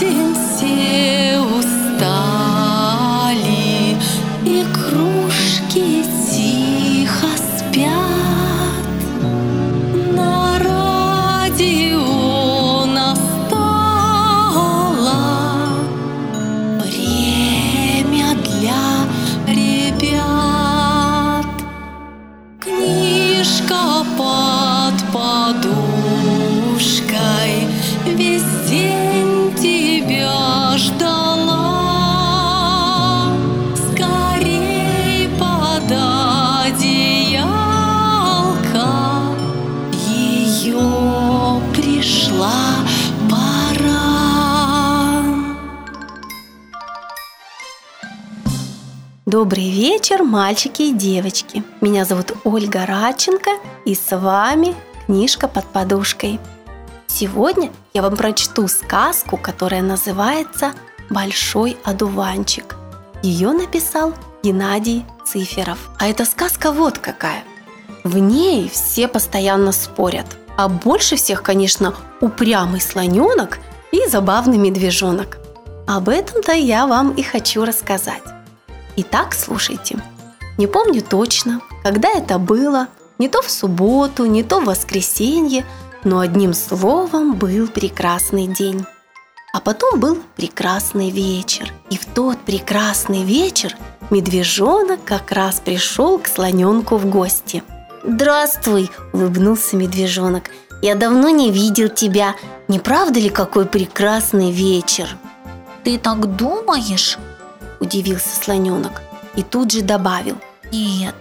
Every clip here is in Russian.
день Добрый вечер, мальчики и девочки. Меня зовут Ольга Радченко, и с вами книжка под подушкой. Сегодня я вам прочту сказку, которая называется «Большой одуванчик». Ее написал Геннадий Циферов. А эта сказка вот какая. В ней все постоянно спорят. А больше всех, конечно, упрямый слоненок и забавный медвежонок. Об этом-то я вам и хочу рассказать. Итак, слушайте. Не помню точно, когда это было, не то в субботу, не то в воскресенье, но одним словом был прекрасный день. А потом был прекрасный вечер. И в тот прекрасный вечер медвежонок как раз пришел к слоненку в гости. «Здравствуй!» – улыбнулся медвежонок. «Я давно не видел тебя. Не правда ли какой прекрасный вечер?» Ты так думаешь? Удивился слоненок и тут же добавил. Нет,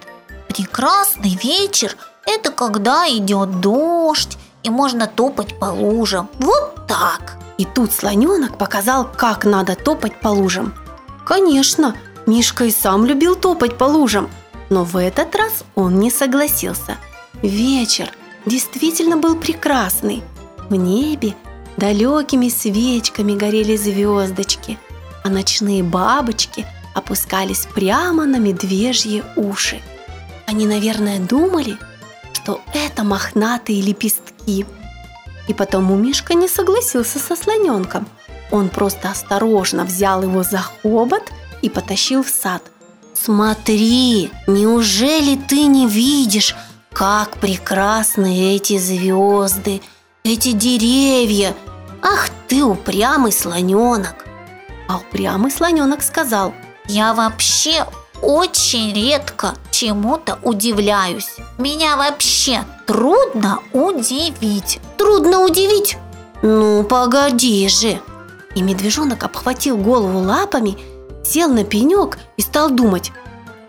прекрасный вечер – это когда идет дождь и можно топать по лужам. Вот так. И тут слоненок показал, как надо топать по лужам. Конечно, Мишка и сам любил топать по лужам, но в этот раз он не согласился. Вечер действительно был прекрасный. В небе далекими свечками горели звездочки, а ночные бабочки опускались прямо на медвежьи уши. Они, наверное, думали, что это мохнатые лепестки. И потому Мишка не согласился со слоненком. Он просто осторожно взял его за хобот и потащил в сад. Смотри, неужели ты не видишь, как прекрасны эти звезды, эти деревья? Ах ты упрямый слоненок! А упрямый слоненок сказал, Я вообще очень редко чему-то удивляюсь. Меня вообще трудно удивить. трудно удивить. Ну, погоди же. И медвежонок обхватил голову лапами, сел на пенек и стал думать,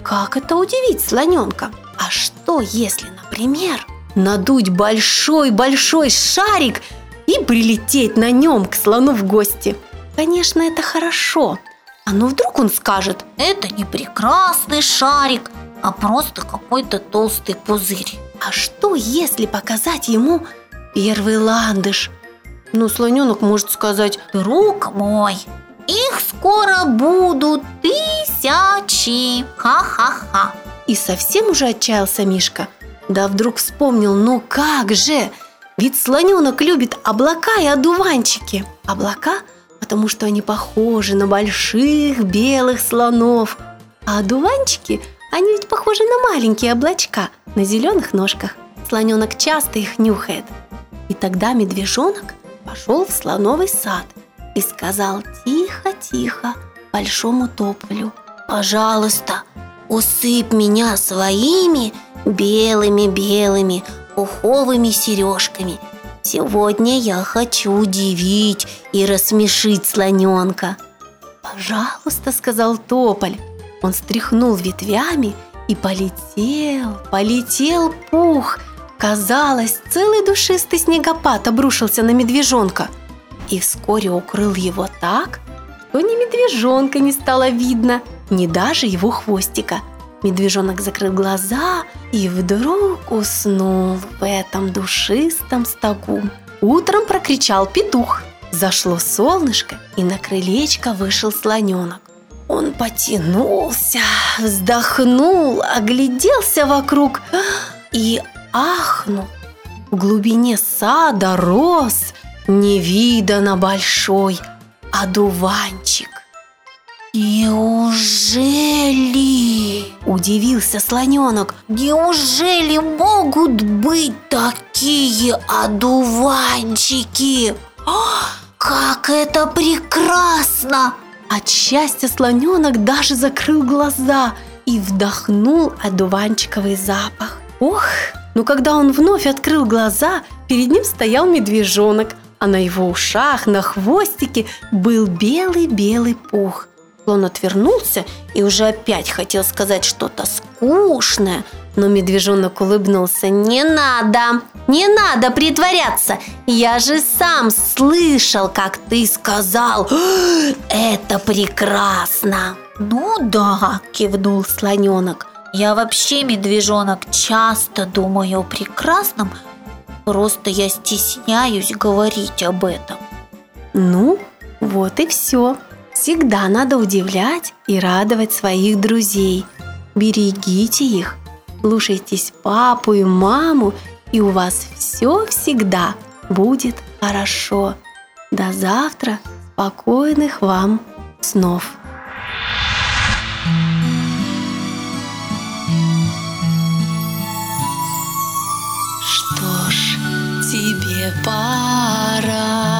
как это удивить слоненка? А что, если, например, надуть большой-большой шарик и прилететь на нем к слону в гости? Конечно, это хорошо. А ну вдруг он скажет, Это не прекрасный шарик, а просто какой-то толстый пузырь. а что, если показать ему первый ландыш? Ну, слоненок может сказать, Друг мой, их скоро будут тысячи. Ха-ха-ха. И совсем уже отчаялся Мишка. Да вдруг вспомнил, ну как же? Ведь слоненок любит облака и одуванчики. Облака, потому что они похожи на больших белых слонов. А одуванчики, они ведь похожи на маленькие облачка на зеленых ножках. Слоненок часто их нюхает. И тогда медвежонок пошел в слоновый сад и сказал тихо-тихо большому тополю. Пожалуйста, усыпь меня своими белыми-белыми пуховыми сережками. Сегодня я хочу удивить и рассмешить слоненка. «Пожалуйста», — сказал тополь. Он стряхнул ветвями и полетел, полетел пух. Казалось, целый душистый снегопад обрушился на медвежонка и вскоре укрыл его так, что ни медвежонка не стало видно, ни даже его хвостика. Медвежонок закрыл глаза и вдруг уснул в этом душистом стогу. Утром прокричал петух. Зашло солнышко, и на крылечко вышел слоненок. Он потянулся, вздохнул, огляделся вокруг и ахнул. В глубине сада рос невиданно большой одуванчик. Неужели? Удивился слоненок. Неужели могут быть такие одуванчики? О, как это прекрасно! От счастья слоненок даже закрыл глаза и вдохнул одуванчиковый запах. Ох, но когда он вновь открыл глаза, перед ним стоял медвежонок, а на его ушах, на хвостике был белый-белый пух. Слон отвернулся и уже опять хотел сказать что-то скучное, но медвежонок улыбнулся. «Не надо, не надо притворяться! Я же сам слышал, как ты сказал! Это прекрасно!» Ну да, кивнул слоненок. Я вообще, медвежонок, часто думаю о прекрасном, просто я стесняюсь говорить об этом. Ну, вот и все. Всегда надо удивлять и радовать своих друзей. Берегите их, слушайтесь папу и маму, и у вас все всегда будет хорошо. До завтра, спокойных вам снов. Что ж, тебе пора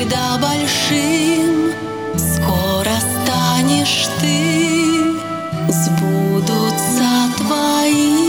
когда большим скоро станешь ты, сбудутся твои.